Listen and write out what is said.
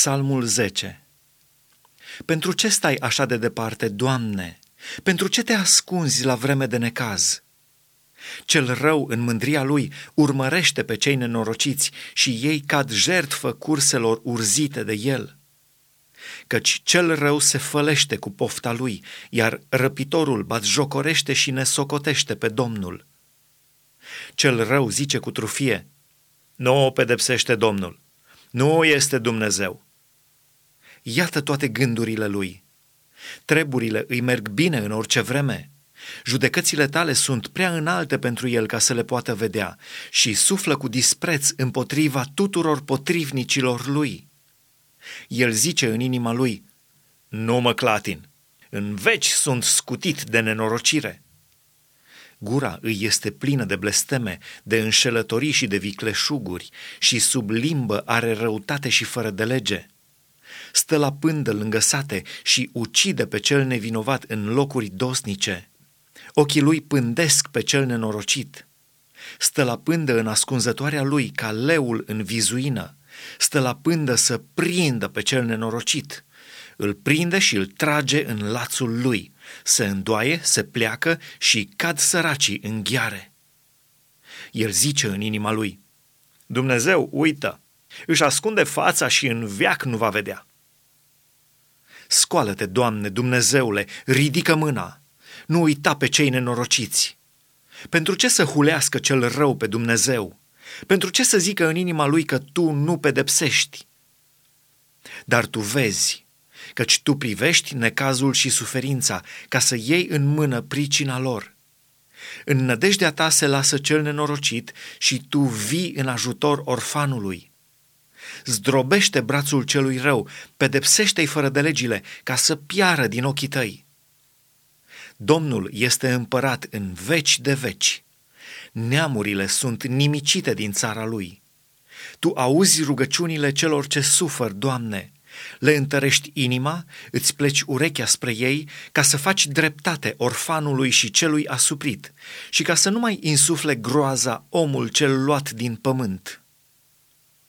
Psalmul 10 Pentru ce stai așa de departe, Doamne? Pentru ce te ascunzi la vreme de necaz? Cel rău, în mândria lui, urmărește pe cei nenorociți și ei cad jertfă curselor urzite de el. Căci cel rău se fălește cu pofta lui, iar răpitorul batjocorește și ne socotește pe Domnul. Cel rău zice cu trufie, nu o pedepsește Domnul, nu este Dumnezeu. Iată toate gândurile lui. Treburile îi merg bine în orice vreme. Judecățile tale sunt prea înalte pentru el ca să le poată vedea și suflă cu dispreț împotriva tuturor potrivnicilor lui. El zice în inima lui, nu mă clatin, în veci sunt scutit de nenorocire. Gura îi este plină de blesteme, de înșelătorii și de vicleșuguri și sub limbă are răutate și fără de lege. Stă la pândă lângă sate și ucide pe cel nevinovat în locuri dosnice. Ochii lui pândesc pe cel nenorocit. Stă la pândă în ascunzătoarea lui ca leul în vizuină. Stă la pândă să prindă pe cel nenorocit. Îl prinde și îl trage în lațul lui se îndoaie, se pleacă și cad săracii în ghiare. El zice în inima lui, Dumnezeu uită, își ascunde fața și în veac nu va vedea. Scoală-te, Doamne, Dumnezeule, ridică mâna, nu uita pe cei nenorociți. Pentru ce să hulească cel rău pe Dumnezeu? Pentru ce să zică în inima lui că tu nu pedepsești? Dar tu vezi căci tu privești necazul și suferința ca să iei în mână pricina lor. În nădejdea ta se lasă cel nenorocit și tu vii în ajutor orfanului. Zdrobește brațul celui rău, pedepsește-i fără de legile, ca să piară din ochii tăi. Domnul este împărat în veci de veci. Neamurile sunt nimicite din țara lui. Tu auzi rugăciunile celor ce sufăr, Doamne, le întărești inima, îți pleci urechea spre ei ca să faci dreptate orfanului și celui asuprit și ca să nu mai insufle groaza omul cel luat din pământ.